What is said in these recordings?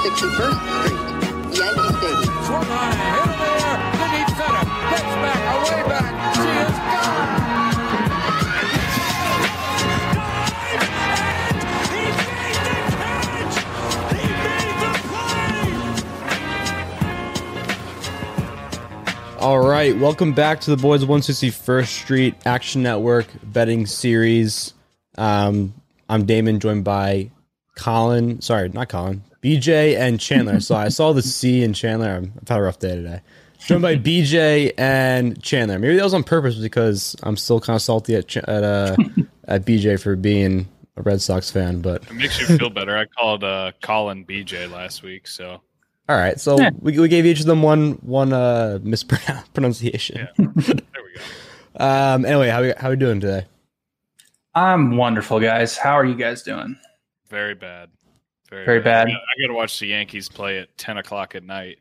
161st Street, Yankee Stadium. Swung on a hill there. The deep center. Gets back, away back. She is gone. All right, welcome back to the Boys 161st Street Action Network betting series. Um, I'm Damin, joined by Colin. Sorry, not Colin. BJ and Chandler. so I saw the C in Chandler. I'm, I've had a rough day today. Joined by BJ and Chandler. Maybe that was on purpose because I'm still kind of salty at at uh, at BJ for being a Red Sox fan. But It makes you feel better. I called uh, Colin BJ last week, so all right, so we, we gave each of them one one uh, mispronunciation. there we go. Um. Anyway, how we how we doing today? I'm wonderful, guys. How are you guys doing? Very bad. Very bad. I got to watch the Yankees play at ten o'clock at night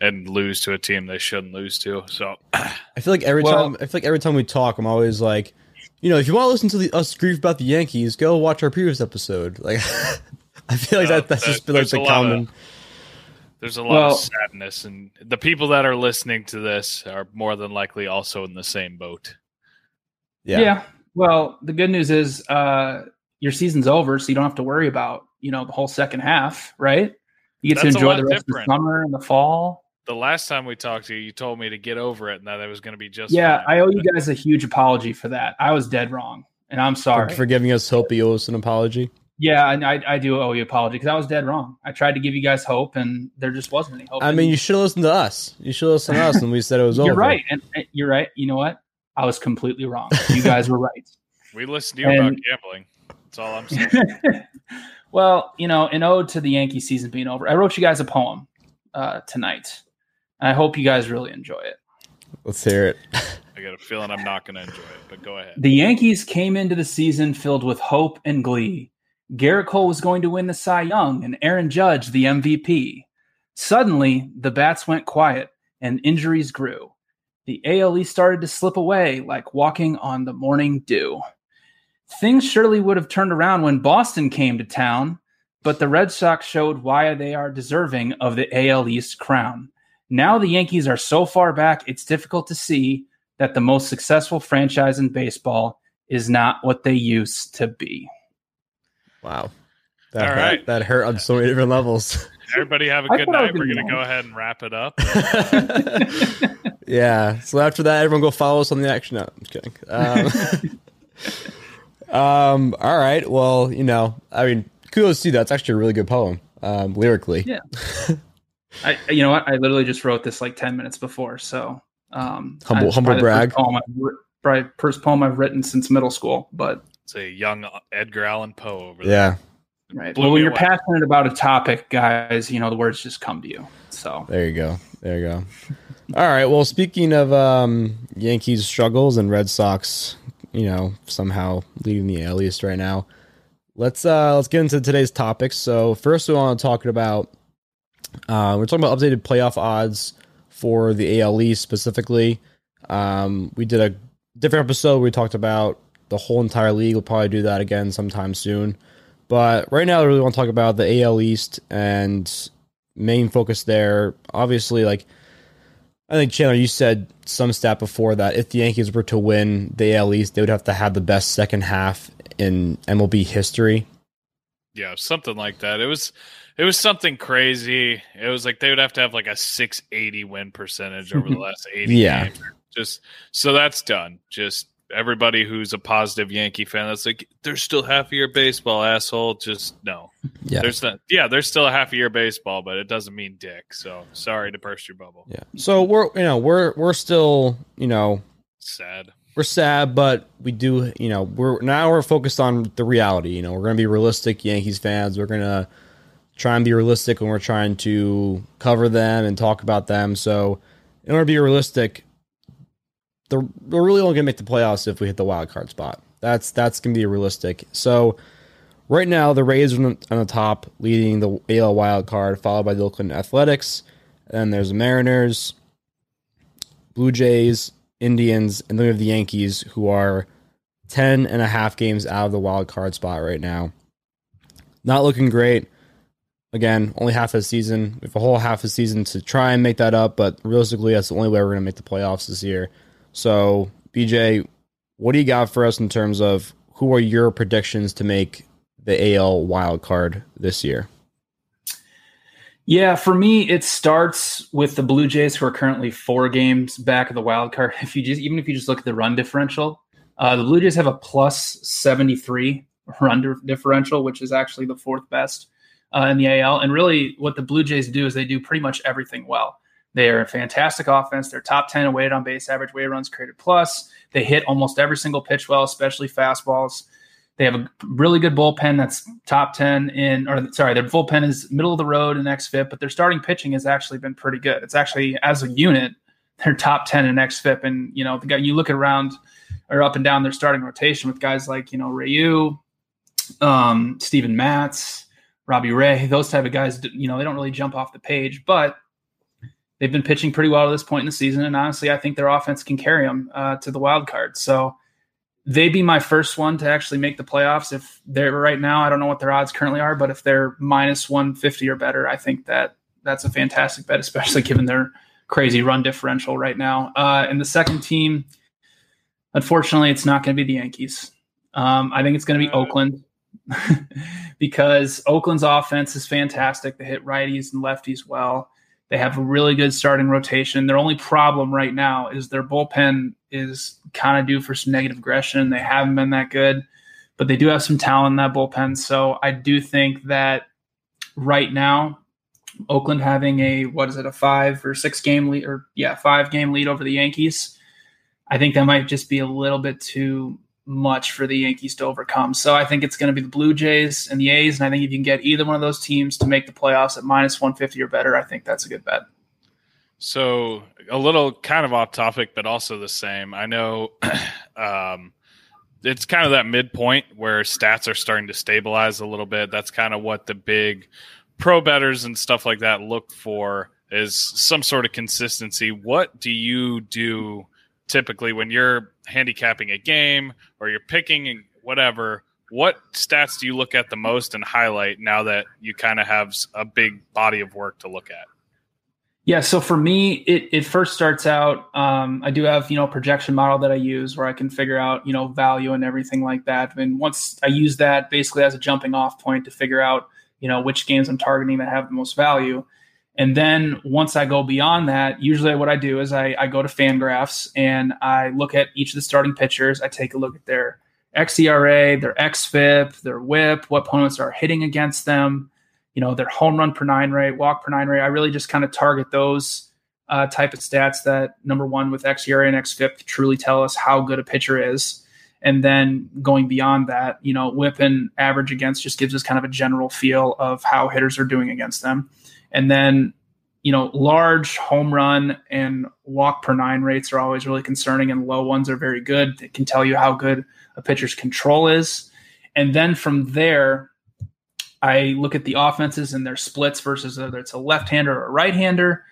and lose to a team they shouldn't lose to. So I feel like every Well- time I feel like every time we talk, I'm always like, you know, if you want to listen to the, us grieve about the Yankees, go watch our previous episode. Like, I feel like Yeah, that that's there- just been like the a of- common. there's a lot Well- of sadness, and the people that are listening to this are more than likely also in the same boat. Yeah. Yeah. Well, the good news is uh, your season's over, so you don't have to worry about you know the whole second half, right? You get That's to enjoy the rest different. of the summer and the fall. The last time we talked to you, you told me to get over it and that it was going to be just yeah, fine. I owe you guys a huge apology for that. I was dead wrong, and I'm sorry. for giving us hope, you owe us an apology. yeah, and I, I do owe you an apology because I was dead wrong. I tried to give you guys hope, and there just wasn't any hope. I mean, you should have listened to us. You should have listened to us, and we said it was over. you're right, and, and you're right. You know what? I was completely wrong. You guys were right. We listened to you about gambling. That's all I'm saying. well, you know, in ode to the Yankee season being over, I wrote you guys a poem uh, tonight. I hope you guys really enjoy it. Let's hear it. I got a feeling I'm not going to enjoy it, but go ahead. The Yankees came into the season filled with hope and glee. Gerrit Cole was going to win the Cy Young and Aaron Judge the MVP. Suddenly, the bats went quiet and injuries grew. The ALE started to slip away like walking on the morning dew. Things surely would have turned around when Boston came to town, but the Red Sox showed why they are deserving of the AL East crown. Now the Yankees are so far back, it's difficult to see that the most successful franchise in baseball is not what they used to be. Wow. That All hurt, right. That hurt on so many different levels. Everybody have a good night. We're gonna going to be go ahead and wrap it up. yeah. So after that, everyone go follow us on the action. No, I'm just kidding. Um, um, all right. Well, you know, I mean, kudos to you. That's actually a really good poem, um, lyrically. Yeah. I, you know what? I literally just wrote this like 10 minutes before. So, um, Humble- it's humble brag. First poem, I've, probably first poem I've written since middle school, but It's a young Edgar Allan Poe over there. Yeah. right. Well, when you're away. passionate about a topic, guys, you know, the words just come to you. So, There you go. There you go. All right. Well, speaking of um, Yankees struggles and Red Sox, you know, somehow leading the AL East right now, let's uh, let's get into today's topics. So first, we want to talk about uh, we're talking about updated playoff odds for the AL East specifically. Um, we did a different episode. Where we talked about the whole entire league. We'll probably do that again sometime soon. But right now, I really want to talk about the AL East and main focus there. Obviously, like I think Chandler, you said some stat before that if the Yankees were to win the AL East, they would have to have the best second half in MLB history. Yeah, something like that. It was it was something crazy. It was like they would have to have like a 680 win percentage over the last 80 Yeah. games. Just so that's done. Just everybody who's a positive Yankee fan that's like there's still half a year baseball asshole just no. Yeah. There's not yeah, there's still a half a year baseball, but it doesn't mean dick. So sorry to burst your bubble. Yeah. So we're you know we're we're still you know Sad. we're sad, but we do, you know, we're now we're focused on the reality. You know, we're going to be realistic Yankees fans. We're going to try and be realistic when we're trying to cover them and talk about them. So, in order to be realistic, we're really only going to make the playoffs if we hit the wild card spot. That's that's going to be realistic. So, right now the Rays are on the top, leading the AL wild card, followed by the Oakland Athletics. And there's the Mariners, Blue Jays, Indians, and then we have the Yankees, who are 10 and a half games out of the wild card spot right now. Not looking great. Again, only half a season. We have a whole half a season to try and make that up, but realistically, that's the only way we're going to make the playoffs this year. So, BJ, what do you got for us in terms of who are your predictions to make the AL wild card this year? Yeah, for me, it starts with the Blue Jays, who are currently four games back of the wild card. If you just even if you just look at the run differential, uh, the Blue Jays have a plus seventy three run di- differential, which is actually the fourth best uh, in the AL. And really, what the Blue Jays do is they do pretty much everything well. They are a fantastic offense. They're top ten in weighted on base average, weighted runs created plus. They hit almost every single pitch well, especially fastballs. They have a really good bullpen that's top 10 in, or sorry, their bullpen is middle of the road in XFIP, but their starting pitching has actually been pretty good. It's actually, as a unit, they're top 10 in XFIP. And, you know, the guy you look around or up and down their starting rotation with guys like, you know, Ryu, um, Steven Matz, Robbie Ray, those type of guys, you know, they don't really jump off the page, but they've been pitching pretty well to this point in the season. And honestly, I think their offense can carry them uh, to the wild card. So, they'd be my first one to actually make the playoffs. If they're right now, I don't know what their odds currently are, but if they're minus 150 or better, I think that that's a fantastic bet, especially given their crazy run differential right now. Uh, and the second team, unfortunately, it's not going to be the Yankees. Um, I think it's going to be Oakland because Oakland's offense is fantastic. They hit righties and lefties well. They have a really good starting rotation. Their only problem right now is their bullpen is kind of due for some negative regression. They haven't been that good, but they do have some talent in that bullpen. So I do think that right now, Oakland having a what is it, a five or six game lead, or yeah, five game lead over the Yankees. I think that might just be a little bit too much for the Yankees to overcome. So I think it's going to be the Blue Jays and the A's. And I think if you can get either one of those teams to make the playoffs at minus 150 or better, I think that's a good bet. So a little kind of off topic, but also the same. I know um, it's kind of that midpoint where stats are starting to stabilize a little bit. That's kind of what the big pro betters and stuff like that look for is some sort of consistency. What do you do typically when you're handicapping a game or you're picking whatever? What stats do you look at the most and highlight now that you kind of have a big body of work to look at? Yeah, so for me, it, it first starts out. Um, I do have you know a projection model that I use where I can figure out you know value and everything like that. And once I use that basically as a jumping off point to figure out you know which games I'm targeting that have the most value. And then once I go beyond that, usually what I do is I, I go to Fangraphs and I look at each of the starting pitchers. I take a look at their xERA, their xFIP, their WHIP, what opponents are hitting against them you know their home run per nine rate, walk per nine rate. I really just kind of target those uh, type of stats that number one with xERA and xFIP truly tell us how good a pitcher is. And then going beyond that, you know, whip and average against just gives us kind of a general feel of how hitters are doing against them. And then, you know, large home run and walk per nine rates are always really concerning, and low ones are very good. It can tell you how good a pitcher's control is. And then from there, I look at the offenses and their splits versus whether it's a left-hander or a right-hander.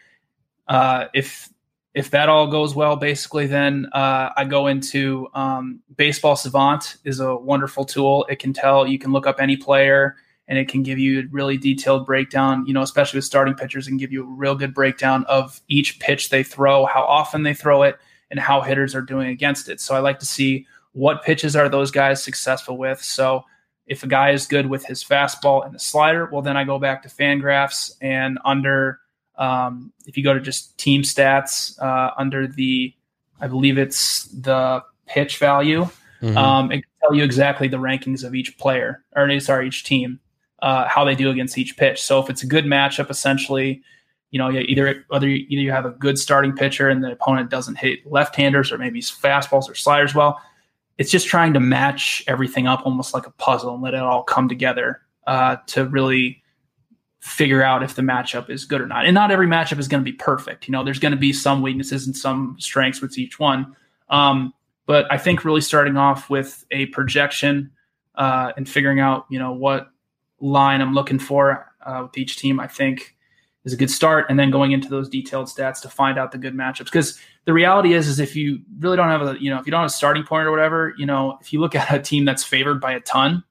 Uh, if if that all goes well, basically, then uh, I go into um, Baseball Savant is a wonderful tool. It can tell you can look up any player and it can give you a really detailed breakdown. You know, especially with starting pitchers, and give you a real good breakdown of each pitch they throw, how often they throw it, and how hitters are doing against it. So I like to see what pitches are those guys successful with. So if a guy is good with his fastball and the slider, well, then I go back to Fangraphs and under, um, if you go to just team stats, uh, under the, I believe it's the pitch value, Mhm. um, it can tell you exactly the rankings of each player, or sorry, each team, uh, how they do against each pitch. So if it's a good matchup, essentially, you know, either whether you, either you have a good starting pitcher and the opponent doesn't hit left-handers or maybe fastballs or sliders well. It's just trying to match everything up almost like a puzzle and let it all come together uh, to really figure out if the matchup is good or not. And not every matchup is going to be perfect. You know, there's going to be some weaknesses and some strengths with each one. Um, but I think really starting off with a projection uh, and figuring out, you know, what line I'm looking for uh, with each team, I think is a good start. And then going into those detailed stats to find out the good matchups. Because the reality is, is if you really don't have a, you know, if you don't have a starting point or whatever, you know, if you look at a team that's favored by a ton,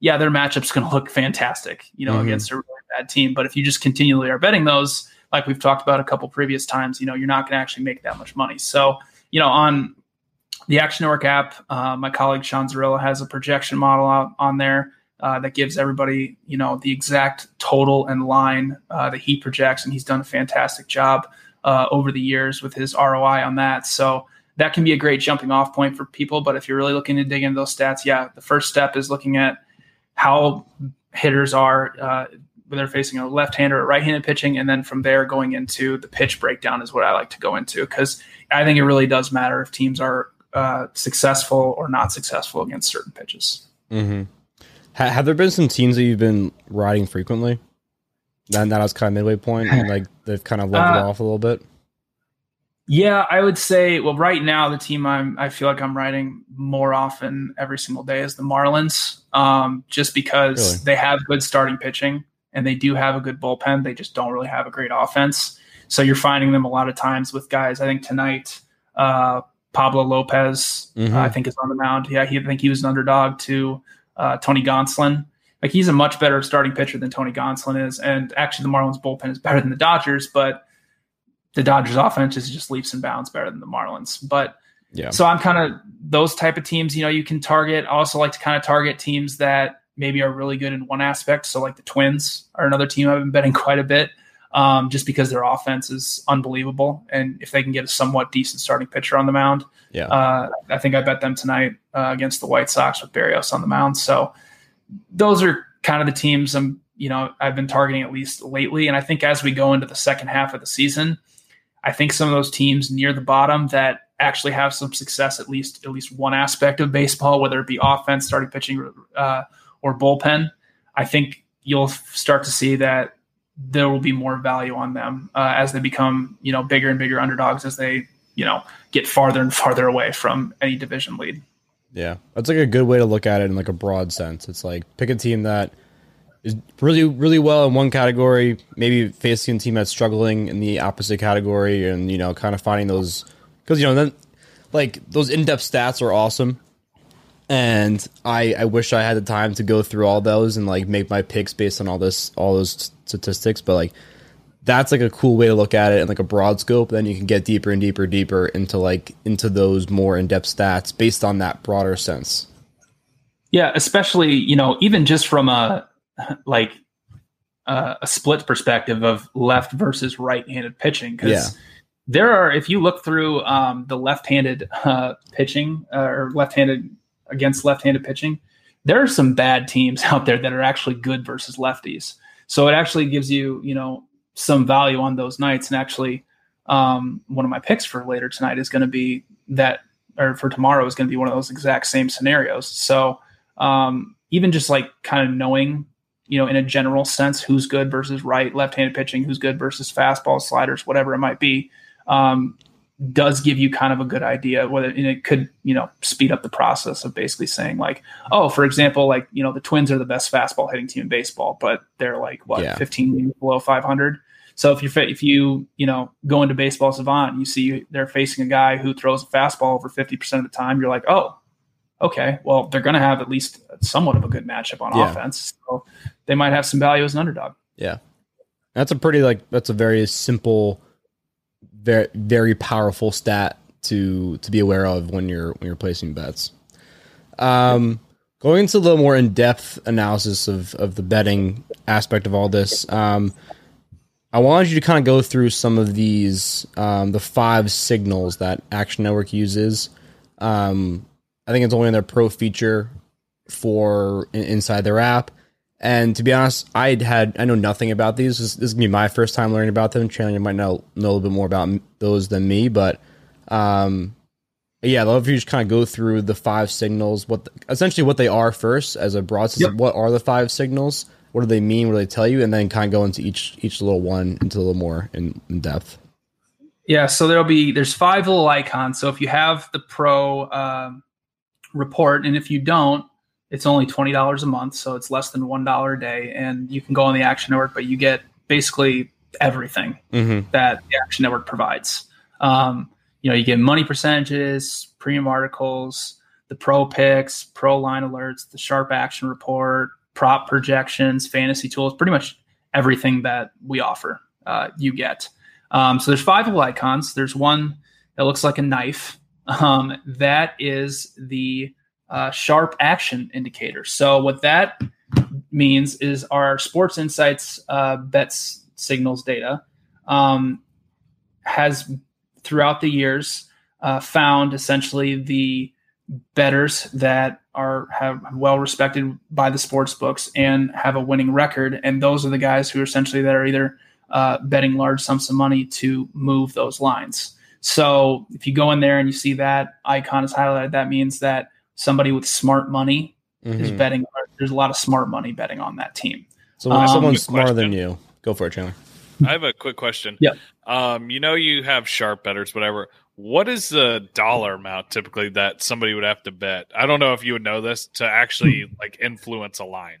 yeah, their matchup's going to look fantastic, you know, Mhm. against a really bad team. But if you just continually are betting those, like we've talked about a couple previous times, you know, you're not going to actually make that much money. So, you know, on the Action Network app, uh, my colleague Sean Zerillo has a projection model out on there uh, that gives everybody, you know, the exact total and line uh, that he projects, and he's done a fantastic job uh, over the years with his ROI on that. So that can be a great jumping off point for people. But if you're really looking to dig into those stats, yeah, the first step is looking at how hitters are uh, when they're facing a left-hander or right-handed pitching, and then from there going into the pitch breakdown is what I like to go into because I think it really does matter if teams are uh, successful or not successful against certain pitches. Mm-hmm. Ha- have there been some teams that you've been riding frequently? Then that was kind of midway point, and like they've kind of leveled Uh, off a little bit. Yeah, I would say. Well, right now the team I'm I feel like I'm riding more often every single day is the Marlins, um, just because Really? they have good starting pitching and they do have a good bullpen. They just don't really have a great offense. So you're finding them a lot of times with guys. I think tonight, uh, Pablo Lopez, Mhm. uh, I think is on the mound. Yeah, he, I think he was an underdog to uh, Tony Gonsolin. Like he's a much better starting pitcher than Tony Gonsolin is, and actually the Marlins bullpen is better than the Dodgers, but the Dodgers offense is just leaps and bounds better than the Marlins. But Yeah. so I'm kind of those type of teams, you know, you can target. I also like to kind of target teams that maybe are really good in one aspect. So like the Twins are another team I've been betting quite a bit. Um, just because their offense is unbelievable, and if they can get a somewhat decent starting pitcher on the mound, Yeah. uh, I think I bet them tonight uh, against the White Sox with Berrios on the mound. So those are kind of the teams I'm, you know, I've been targeting at least lately. And I think as we go into the second half of the season, I think some of those teams near the bottom that actually have some success, at least at least one aspect of baseball, whether it be offense, starting pitching, uh, or bullpen, I think you'll start to see that there will be more value on them uh, as they become, you know, bigger and bigger underdogs as they, you know, get farther and farther away from any division lead. Yeah, that's like a good way to look at it in like a broad sense. It's like pick a team that is really really well in one category, maybe facing a team that's struggling in the opposite category, and you know, kind of finding those because you know then like those in depth stats are awesome, and I I wish I had the time to go through all those and like make my picks based on all this all those statistics, but like that's like a cool way to look at it in like a broad scope. Then you can get deeper and deeper, deeper into like into those more in depth stats based on that broader sense. Yeah, especially you know even just from a like uh, a split perspective of left versus right-handed pitching because Yeah. there are if you look through um, the left-handed uh, pitching uh, or left-handed against left-handed pitching, there are some bad teams out there that are actually good versus lefties. So it actually gives you you know some value on those nights and actually um, one of my picks for later tonight is going to be that or for tomorrow is going to be one of those exact same scenarios. So um, even just like kind of knowing, you know, in a general sense, who's good versus right, left-handed pitching, who's good versus fastball, sliders, whatever it might be, um, does give you kind of a good idea whether and it could, you know, speed up the process of basically saying like, oh, for example, like you know, the Twins are the best fastball hitting team in baseball, but they're like what Yeah. 15 games below 500. So if you if you you know go into Baseball Savant, you see they're facing a guy who throws a fastball over 50 percent of the time. You're like, oh, okay, well, they're going to have at least somewhat of a good matchup on Yeah. offense. So they might have some value as an underdog. Yeah, that's a pretty like that's a very simple, very very powerful stat to to be aware of when you're when you're placing bets. Um, going into a little more in depth analysis of of the betting aspect of all this. Um, I wanted you to kind of go through some of these um, the five signals that Action Network uses. Um, I think it's only in their pro feature for in, inside their app, And to be honest, I had I know nothing about these. This, this is gonna be my first time learning about them. Chandler might know know a little bit more about those than me, but um, yeah, I'd love if you just kind of go through the five signals, what the, essentially what they are first as a broad system. What are the five signals? What do they mean? What do they tell you? And then kind of go into each each little one into a little more in, in depth. Yeah, so there'll be there's five little icons. So if you have the pro um, report, and if you don't, it's only twenty dollars a month, so it's less than one dollar a day, and you can go on the Action Network, but you get basically everything Mm-hmm. that the Action Network provides. Um, you know, you get money percentages, premium articles, the pro picks, pro line alerts, the sharp action report, prop projections, fantasy tools, pretty much everything that we offer, uh, you get. Um, so there's five little icons. There's one that looks like a knife. Um, that is the uh, sharp action indicator. So what that means is our Sports Insights uh, bets signals data um, has throughout the years uh, found essentially the betters that are have well respected by the sports books and have a winning record, and those are the guys who are essentially that are either uh, betting large sums of money to move those lines. So if you go in there and you see that icon is highlighted, that means that somebody with smart money is Mhm. betting. There's a lot of smart money betting on that team. So Um, someone's smarter than you, go for it, Chandler. I have a quick question. Yeah. Um, you know, you have sharp betters, whatever. What is the dollar amount typically that somebody would have to bet? I don't know if you would know this to actually like influence a line.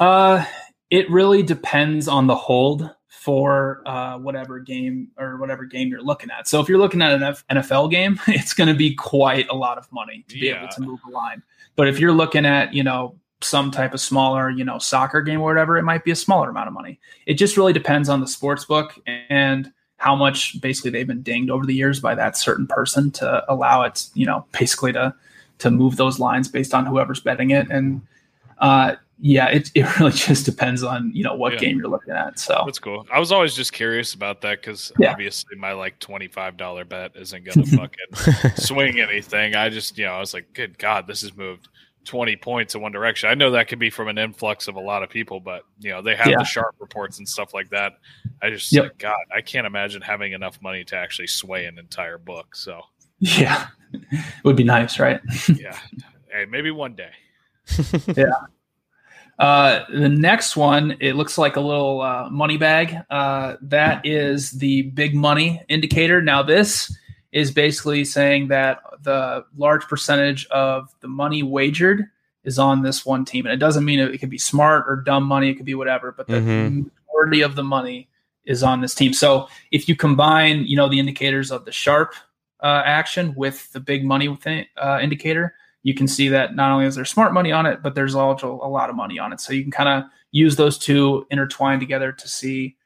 Uh, it really depends on the hold for uh, whatever game or whatever game you're looking at. So if you're looking at an F- NFL game, it's going to be quite a lot of money to be Yeah. able to move a line. But if you're looking at, you know, some type of smaller, you know, soccer game or whatever, it might be a smaller amount of money. It just really depends on the sports book and how much basically they've been dinged over the years by that certain person to allow it, you know, basically to to move those lines based on whoever's betting it. And uh, yeah, it, it really just depends on you know what Yeah. game you're looking at. So That's cool. I was always just curious about that because Yeah. obviously my like twenty five dollar bet isn't gonna fucking swing anything. I just you know I was like, good God, this has moved twenty points in one direction. I know that could be from an influx of a lot of people, but you know they have Yeah. the sharp reports and stuff like that. I just Yep. like God, I can't imagine having enough money to actually sway an entire book. So yeah, it would be nice, right? yeah, hey, maybe one day. Uh, the next one, it looks like a little uh, money bag. Uh, that is the big money indicator. Now, this is basically saying that the large percentage of the money wagered is on this one team. And it doesn't mean it, it could be smart or dumb money, it could be whatever, but the Mhm. majority of the money is on this team. So if you combine, you know, the indicators of the sharp uh, action with the big money thing, uh, indicator, you can see that not only is there smart money on it, but there's also a lot of money on it. So you can kind of use those two intertwined together to see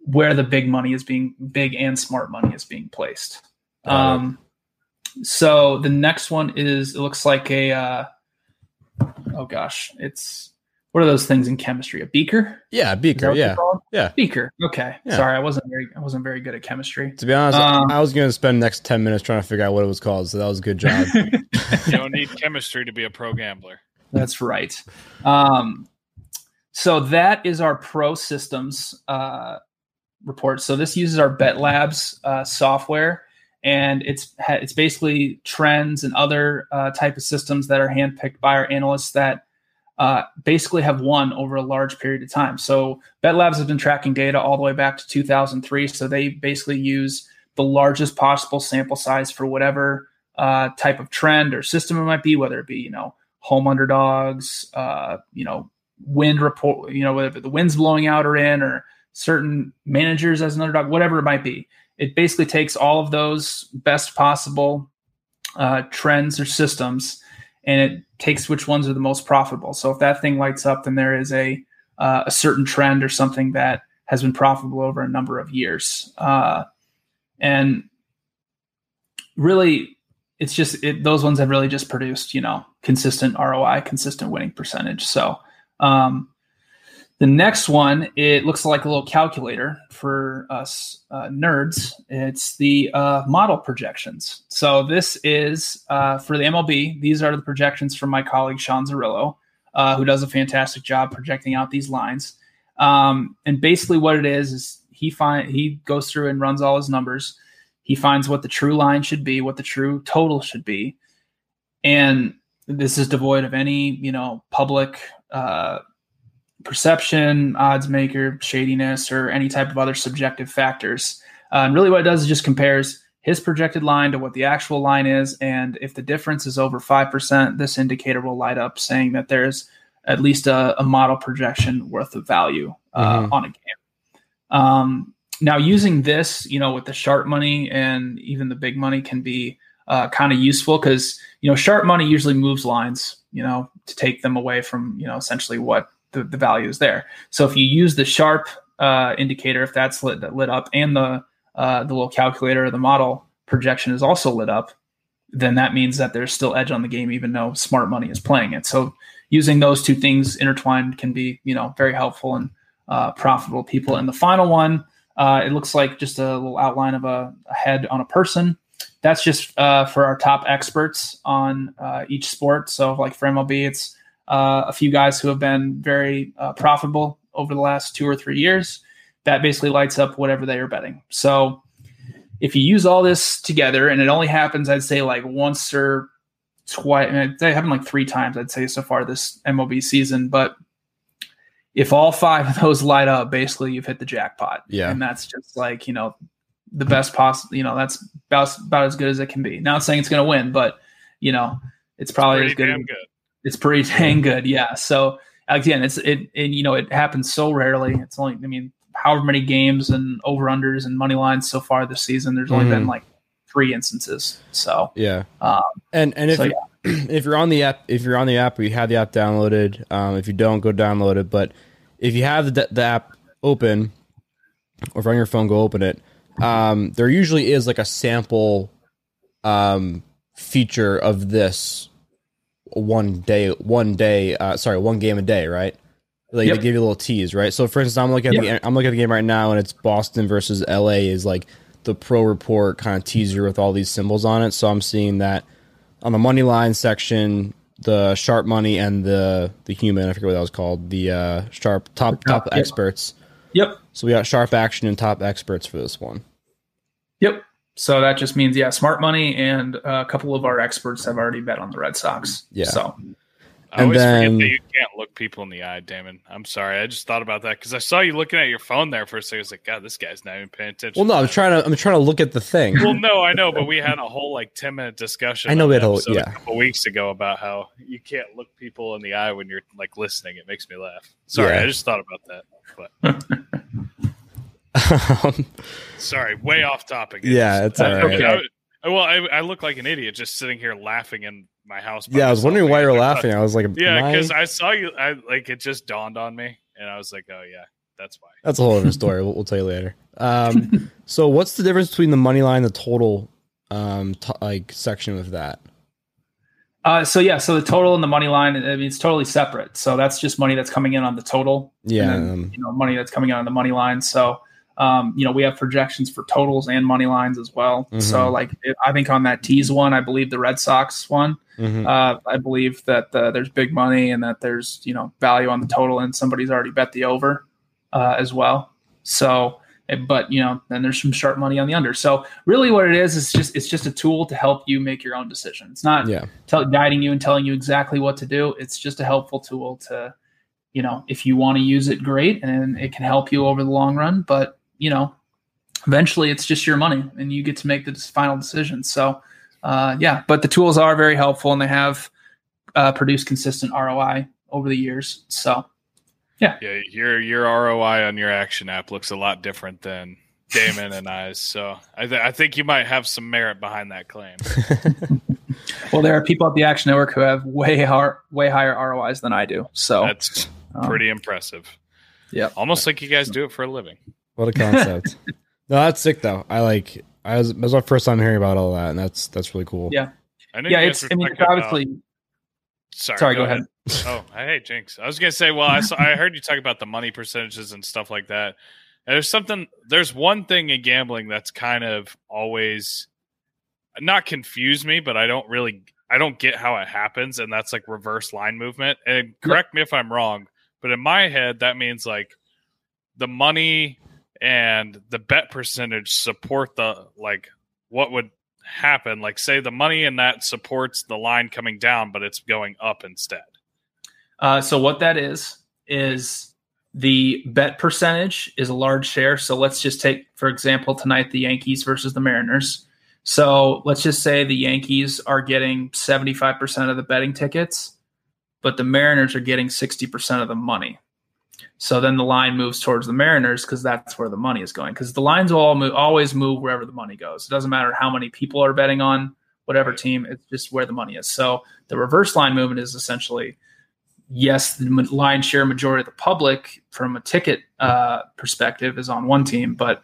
where the big money is being big and smart money is being placed. Um, so the next one is it looks like a uh, oh gosh, it's what are those things in chemistry? A beaker? Yeah, Is that beaker. Yeah. Yeah. Beaker. Okay. Yeah. Sorry, I wasn't very I wasn't very good at chemistry. To be honest, Um, I was going to spend the next 10 minutes trying to figure out what it was called. So that was a good job. You don't need chemistry to be a pro gambler. That's right. Um, so that is our Pro Systems uh, report. So this uses our Bet Labs uh, software, and it's ha- it's basically trends and other uh, type of systems that are handpicked by our analysts that uh, basically have won over a large period of time. So Bet Labs has been tracking data all the way back to 2003. So they basically use the largest possible sample size for whatever uh, type of trend or system it might be, whether it be you know home underdogs, uh, you know, wind report, you know, whether the wind's blowing out or in, or certain managers as an underdog, whatever it might be. It basically takes all of those best possible uh, trends or systems, and it takes which ones are the most profitable. So if that thing lights up, then there is a uh, a certain trend or something that has been profitable over a number of years, uh, and really it's just it, those ones have really just produced you know consistent ROI, consistent winning percentage. So um, the next one it looks like a little calculator for us uh, nerds. It's the uh, model projections. So this is uh, for the MLB. These are the projections from my colleague Sean Zerillo. uh, who does a fantastic job projecting out these lines. Um, and basically, what it is is he find he goes through and runs all his numbers. He finds what the true line should be, what the true total should be, and this is devoid of any you know public uh, perception, odds maker, shadiness, or any type of other subjective factors. Uh, and really, what it does is just compares his projected line to what the actual line is. And if the difference is over 5%, this indicator will light up saying that there's at least a, a model projection worth of value uh, Mhm. on a game. Um, now, using this, you know, with the sharp money and even the big money can be uh, kind of useful because, you know, sharp money usually moves lines, you know, to take them away from, you know, essentially what the, the value is there. So if you use the sharp uh, indicator, if that's lit, lit up and the uh, the little calculator or the model projection is also lit up, then that means that there's still edge on the game, even though smart money is playing it. So using those two things intertwined can be, you know, very helpful and uh, profitable people. And the final one, uh, it looks like just a little outline of a, a head on a person. That's just uh, for our top experts on uh, each sport. So, like for MLB, it's uh, a few guys who have been very uh, profitable over the last two or three years. That basically lights up whatever they are betting. So, if you use all this together, and it only happens, I'd say like once or twice, and it happened like three times, I'd say so far this MLB season. But if all five of those light up, basically you've hit the jackpot. Yeah. and that's just like you know the best possible. You know, that's about about as good as it can be. Not saying it's going to win, but you know, it's probably as good. damn good. It's pretty dang good, yeah. So again, it's it, and you know, it happens so rarely. It's only, I mean, however many games and over unders and money lines so far this season. There's only Mhm. been like three instances. So Yeah. um, And and if So, you if you're on the app, if you're on the app or you have the app downloaded, um, if you don't, go download it. But if you have the, the app open, or if on your phone, go open it. Um, there usually is like a sample um, feature of this one day, one day. Uh, sorry, one game a day, right? Like Yep. they give you a little tease, right? So, for instance, I'm looking at the I'm looking at the game right now, and it's Boston versus LA. Is like the pro report kind of teaser with all these symbols on it. So I'm seeing that on the money line section, the sharp money and the the human, I forget what that was called, the uh, sharp top top Yep. experts. yep, So we got sharp action and top experts for this one. yep. So that just means yeah, smart money and uh, a couple of our experts have already bet on the Red Sox. Yeah. So I And always then- forget that you can't look people in the eye, Damin. I'm sorry. I just thought about that because I saw you looking at your phone there for a second. I was like, God, this guy's not even paying attention. Well, no, I'm trying to I'm trying to look at the thing. Well, no, I know, but we had a whole like ten minute discussion. I know on we had a whole- yeah. a couple weeks ago about how you can't look people in the eye when you're like listening. It makes me laugh. Sorry, Yeah. I just thought about that. But sorry, way off topic. Yeah, it's all I- right. I- I- well, I, I look like an idiot just sitting here laughing in my house. yeah, I was wondering why you're I thought- laughing. I was like, Yeah, am I- because I saw you. I like it just dawned on me, and I was like, oh yeah, that's why. That's a whole other story. We'll, we'll tell you later. Um, so what's the difference between the money line, and the total, um, t- like section with that? Uh, so yeah, so the total and the money line, I mean, it's totally separate. So that's just money that's coming in on the total. Yeah, and then, um, you know, money that's coming in on the money line. So, um, you know, we have projections for totals and money lines as well. So, Mhm. like, I think on that tease one, I believe the Red Sox one, mhm. uh, I believe that uh, there's big money and that there's you know value on the total, and somebody's already bet the over uh, as well. So, eh, but you know, then there's some sharp money on the under. So, really, what it is is just it's just a tool to help you make your own decision. It's not yeah, tell, guiding you and telling you exactly what to do. It's just a helpful tool to, you know, if you want to use it, great, and it can help you over the long run. But you know, eventually, it's just your money, and you get to make the final decision. So, uh, yeah, but the tools are very helpful, and they have uh, produced consistent ROI over the years. So, Yeah, Yeah, your your ROI on your action app looks a lot different than Damin and I's. So I, th- I think you might have some merit behind that claim. well, there are people at the Action Network who have way higher, way higher ROIs than I do. So, That's um, pretty impressive. yeah. Almost like you guys do it for a living. What a concept. no, that's sick though. I like. I was. It was my first time hearing about all that, and that's that's really cool. Yeah. I know Yeah, it's. I mean, talking it's about- obviously. Sorry, Sorry, go ahead. oh, I hate Jinx. I was gonna say, well, I saw, I heard you talk about the money percentages and stuff like that. And there's something. There's one thing in gambling that's kind of always not confused me, but I don't really. I don't get how it happens, and that's like reverse line movement. And correct me if I'm wrong, but in my head, that means like the money and the bet percentage support the like what would happen. Like say the money in that supports the line coming down, but it's going up instead. Uh, so what that is is the bet percentage is a large share. So let's just take, for example, tonight the Yankees versus the Mariners. So let's just say the Yankees are getting 75% of the betting tickets, but the Mariners are getting 60% of the money. So then the line moves towards the Mariners because that's where the money is going. Because the lines will all move, always move wherever the money goes. It doesn't matter how many people are betting on whatever team, it's just where the money is. So the reverse line movement is essentially yes, the line share majority of the public from a ticket uh, perspective is on one team, but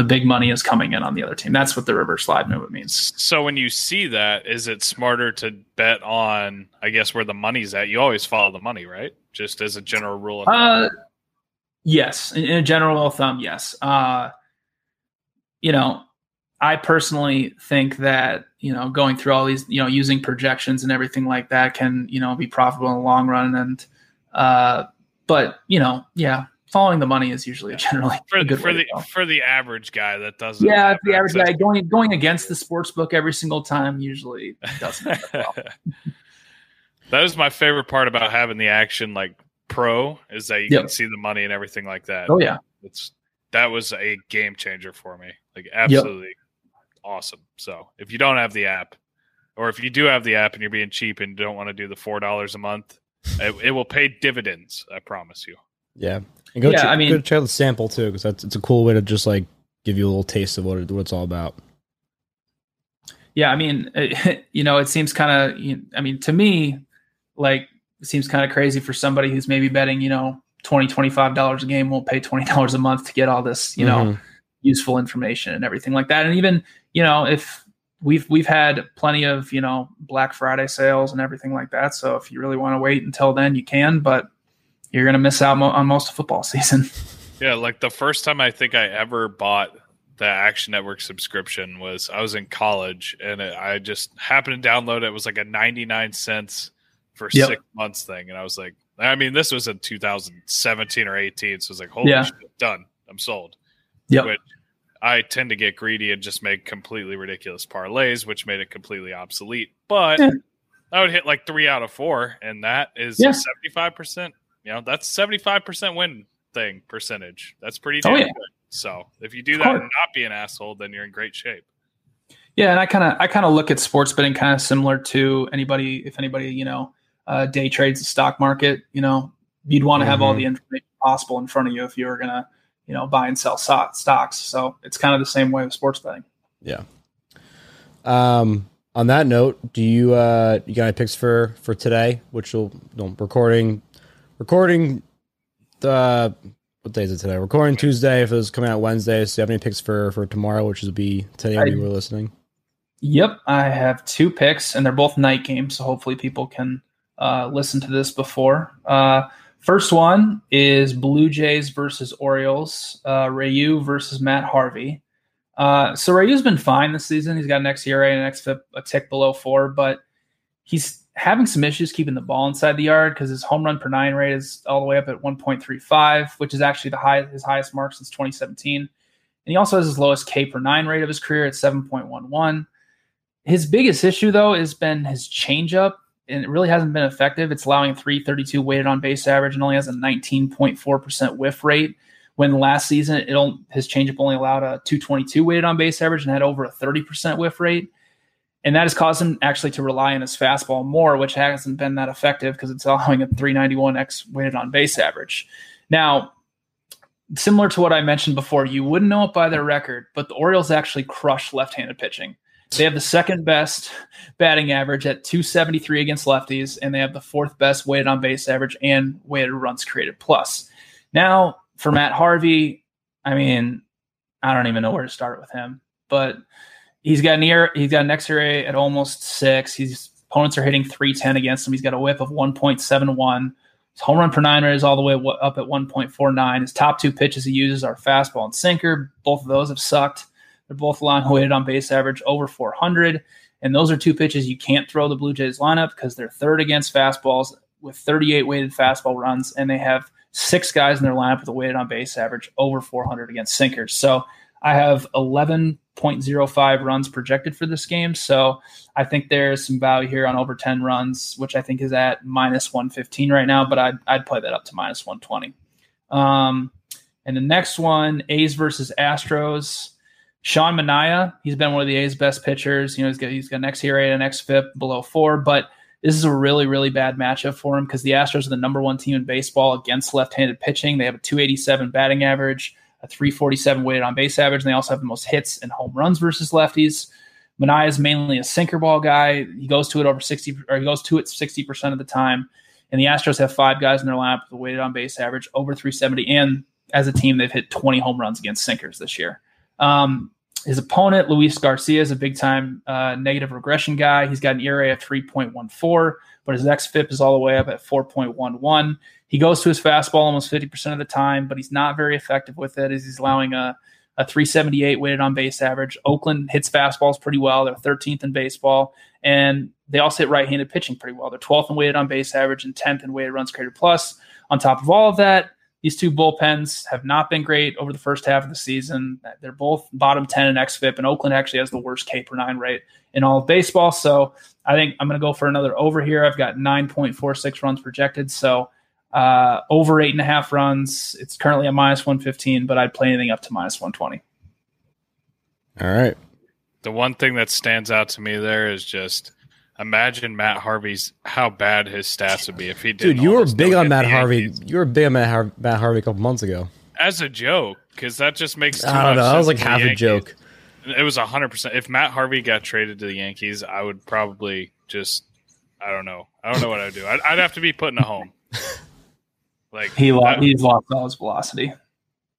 the big money is coming in on the other team. That's what the reverse line movement means. So when you see that, is it smarter to bet on, I guess, where the money's at? You always follow the money, right? Just as a general rule. Of uh, yes, in, in, a general rule of thumb, yes. Uh, you know, I personally think that you know going through all these, you know, using projections and everything like that can you know be profitable in the long run. And uh, but you know, yeah, following the money is usually generally for, the, for the for the average guy that doesn't. Yeah, the average guy going going against the sports book every single time usually doesn't. well. that is my favorite part about having the action like pro is that you yep. can see the money and everything like that. Oh yeah, it's that was a game changer for me. Like absolutely yep. awesome. So if you don't have the app, or if you do have the app and you're being cheap and don't want to do the four dollars a month, it, it will pay dividends. I promise you. Yeah, and go yeah, I mean, go try the sample too because that's it's a cool way to just like give you a little taste of what it, what it's all about. Yeah, I mean, it, you know, it seems kind of. I mean, to me, like, it seems kind of crazy for somebody who's maybe betting, you know, 20 25 dollars a game won't pay 20 dollars a month to get all this you know mm-hmm. useful information and everything like that and even you know if we've we've had plenty of you know black friday sales and everything like that so if you really want to wait until then you can but you're going to miss out mo- on most of football season. Yeah, like the first time I think I ever bought the Action Network subscription was I was in college and it, I just happened to download it. It was like a 99 cents for yep. six months thing. And I was like, I mean, this was in 2017 or 18. So I was like, holy yeah. shit, done. I'm sold. Yeah. I tend to get greedy and just make completely ridiculous parlays, which made it completely obsolete. But yeah. I would hit like three out of four, and that is yeah. 75% you know, that's 75% win thing percentage. That's pretty oh, damn oh, yeah. good. So if you do that and not be an asshole, then you're in great shape. Yeah, and I kind of I kind of look at sports betting kind of similar to anybody if anybody you know uh, day trades the stock market. You know, you'd want to have mm-hmm. all the information possible in front of you if you were gonna you know buy and sell stocks. So it's kind of the same way with sports betting. Yeah. Um. On that note, do you uh you got any picks for for today? Which will you know, recording recording the what day is it today? Recording Tuesday. If it was coming out Wednesday, so you have any picks for for tomorrow, which would be today when you were listening? Yep, I have two picks, and they're both night games, so hopefully people can uh, listen to this before. Uh, first one is Blue Jays versus Orioles. Uh, Ryu versus Matt Harvey. Uh, so Ryu's been fine this season. He's got an xERA and an xFIP a tick below four, but he's having some issues keeping the ball inside the yard because his home run per nine rate is all the way up at 1.35, which is actually the high his highest mark since 2017. And he also has his lowest K per nine rate of his career at 7.11. His biggest issue though has been his changeup, and it really hasn't been effective. It's allowing 332 weighted on base average and only has a 19.4% whiff rate. When last season it his changeup only allowed a 222 weighted on base average and had over a 30% whiff rate. And that has caused him actually to rely on his fastball more, which hasn't been that effective because it's allowing a 391 X weighted on base average. Now, similar to what I mentioned before, you wouldn't know it by their record, but the Orioles actually crush left handed pitching. They have the second best batting average at 273 against lefties, and they have the fourth best weighted on base average and weighted runs created plus. Now, for Matt Harvey, I mean, I don't even know where to start with him, but He's got near he's got an xERA at almost six. His opponents are hitting 310 against him. He's got a whip of 1.71. His home run per nine rate is all the way up at 1.49. His top two pitches he uses are fastball and sinker. Both of those have sucked. They're both long weighted on base average over 400. And those are two pitches you can't throw the Blue Jays lineup because they're third against fastballs with 38 weighted fastball runs, and they have six guys in their lineup with a weighted on base average over 400 against sinkers. So I have 11.05 runs projected for this game. So I think there's some value here on over 10 runs, which I think is at minus 115 right now, but I'd, I'd play that up to minus 120. Um, and the next one, A's versus Astros. Sean Manaea, he's been one of the A's best pitchers. You know, he's got he's got an xERA and an xFIP below four, but this is a really, really bad matchup for him because the Astros are the number one team in baseball against left-handed pitching. They have a 287 batting average, a 347 weighted on base average, and they also have the most hits and home runs versus lefties. Manaea is mainly a sinker ball guy. He goes to it over 60 or he goes to it 60% of the time. And the Astros have five guys in their lineup with a weighted on base average over 370. And as a team, they've hit 20 home runs against sinkers this year. Um, his opponent, Luis Garcia, is a big time uh, negative regression guy. He's got an ERA of 3.14, but his next xFIP is all the way up at 4.11. He goes to his fastball almost 50% of the time, but he's not very effective with it as he's allowing a, a 378 weighted on base average. Oakland hits fastballs pretty well. They're 13th in baseball. And they also hit right handed pitching pretty well. They're 12th in weighted on base average and 10th in weighted runs created plus. On top of all of that, these two bullpens have not been great over the first half of the season. They're both bottom 10 in XFIP, and Oakland actually has the worst K per nine rate in all of baseball. So I think I'm going to go for another over here. I've got 9.46 runs projected. So uh, over eight and a half runs. It's currently a minus 115, but I'd play anything up to minus 120. All right. The one thing that stands out to me there is just imagine Matt Harvey's how bad his stats would be if he did. Dude, you were big on Matt Harvey. You were big on Matt, Har- Matt Harvey a couple months ago. as a joke because that just makes. Too I don't much know. That was like for the half a joke. It was hundred percent. If Matt Harvey got traded to the Yankees, I would probably just. I don't know. I don't know what I'd do. I'd, I'd have to be put in a home. Like He lo- that- he's lost all his velocity.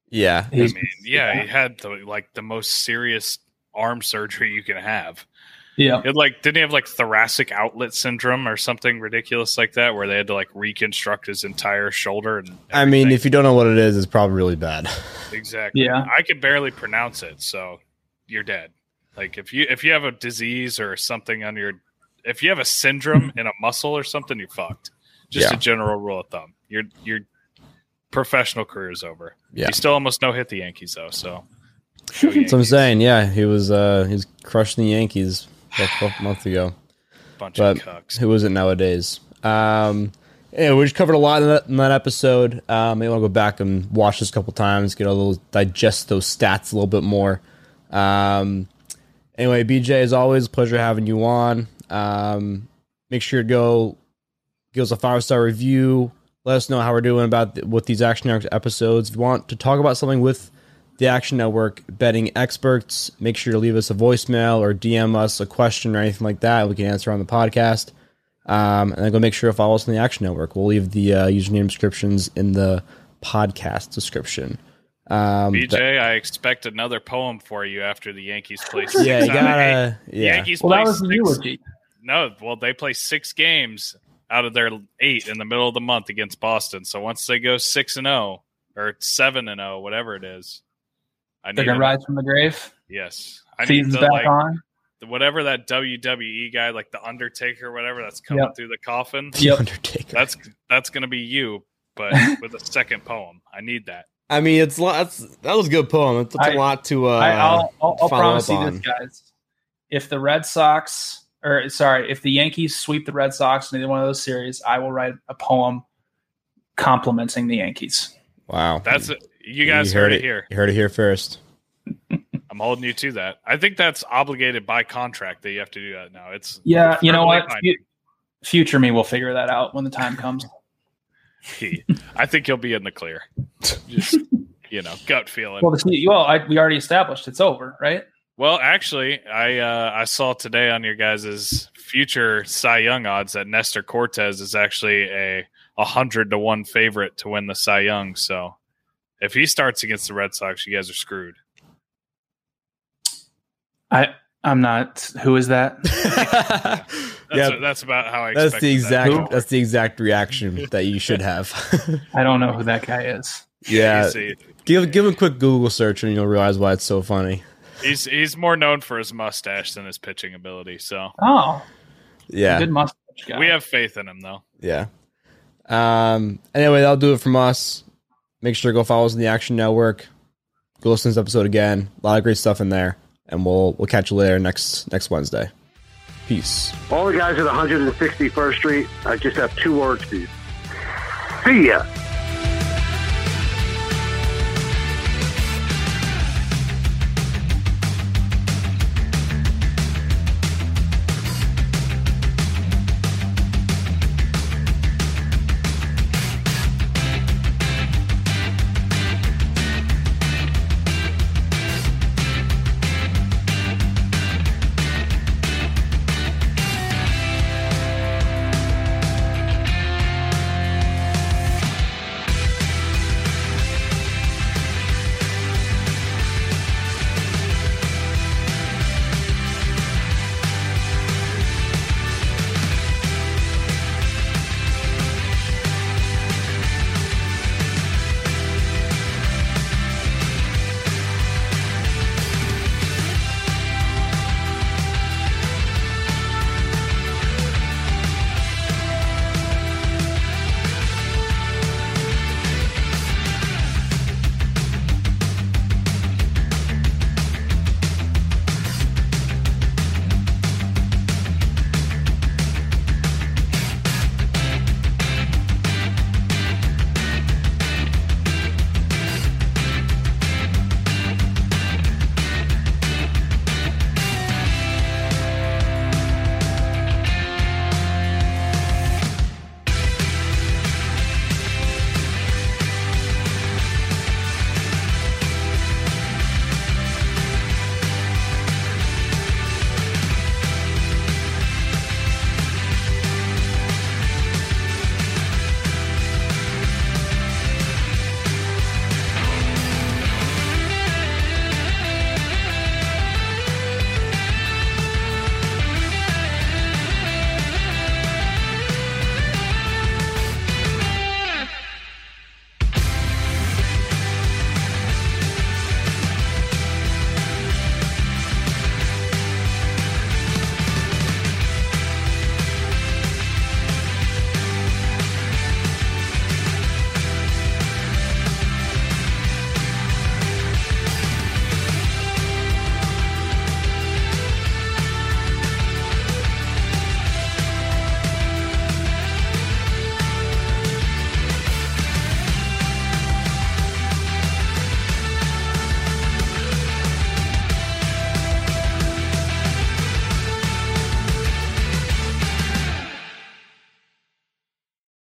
Yeah. I He's, mean, yeah, he had the, like the most serious arm surgery you can have. Yeah. He had like didn't he have like thoracic outlet syndrome or something ridiculous like that, where they had to like reconstruct his entire shoulder and. I mean, if you don't know what it is, it's probably really bad. exactly, Yeah. I could barely pronounce it, so you're dead. Like if you if you have a disease or something on your, if you have a syndrome in a muscle or something, you're fucked. Just Yeah. a general rule of thumb. Your your professional career is over. Yeah. You still almost no hit the Yankees though, so. That's what I'm saying. Yeah, he was uh he's crushing the Yankees a months ago. Bunch But of cucks. who is it nowadays? Um, yeah, we just covered a lot in that, in that episode. Um, want to go back and watch this a couple times, get a little digest those stats a little bit more. Um, anyway, BJ, as always, pleasure having you on. Um, make sure to go give us a five star review. Let us know how we're doing about th- with these Action Network episodes. If you want to talk about something with the Action Network betting experts, make sure to leave us a voicemail or DM us a question or anything like that. We can answer on the podcast. Um, and then go make sure to follow us on the Action Network. We'll leave the uh, username descriptions in the podcast description. Um, BJ, I expect another poem for you after the Yankees play. Six yeah, you out of eight. gotta. The Yeah, Yankees Well, play that was the six- eulogy. No, well, they play six games out of their eight in the middle of the month against Boston. So once they go six and zero or seven and zero, whatever it is, I They're need gonna rise from the grave. Yes, I need Season's the, back like on. whatever that WWE guy, like the Undertaker, whatever, that's coming Yep. through the coffin. The Yep. Undertaker. That's that's gonna be you, but with a second poem. I need that. I mean, it's lo- that's that was a good poem. It's, it's a I- lot to. Uh, I, I'll, I'll, I'll promise up you on. this, guys. If the Red Sox, or sorry, if the Yankees sweep the Red Sox in either one of those series, I will write a poem complimenting the Yankees. Wow, That's it. You guys heard, it here. You heard it here first. I'm holding you to that. I think that's obligated by contract that you have to do that now. It's Yeah, you know what? binding. Fu- Future me will figure that out when the time comes. he, I think he'll be in the clear. Just you know, gut feeling. well, the, well, I, we already established it's over, right? Well, actually, I uh, I saw today on your guys's future Cy Young odds that Nestor Cortes is actually a a hundred to one favorite to win the Cy Young. So if he starts against the Red Sox, you guys are screwed. I I'm not. Who is that? That's, yeah, that's about how I. that's the expected that exact that's the exact reaction that you should have. I don't know who that guy is. yeah, You see, give give a quick Google search and you'll realize why it's so funny. He's he's more known for his mustache than his pitching ability. So Oh, Yeah. good mustache guy. we have faith in him, though. Yeah. Um. Anyway, that'll do it from us. Make sure to go follow us on the Action Network. Go listen to this episode again. A lot of great stuff in there, and we'll we'll catch you later next next Wednesday. Peace. All the guys at 161st Street, I just have two words for you. See ya.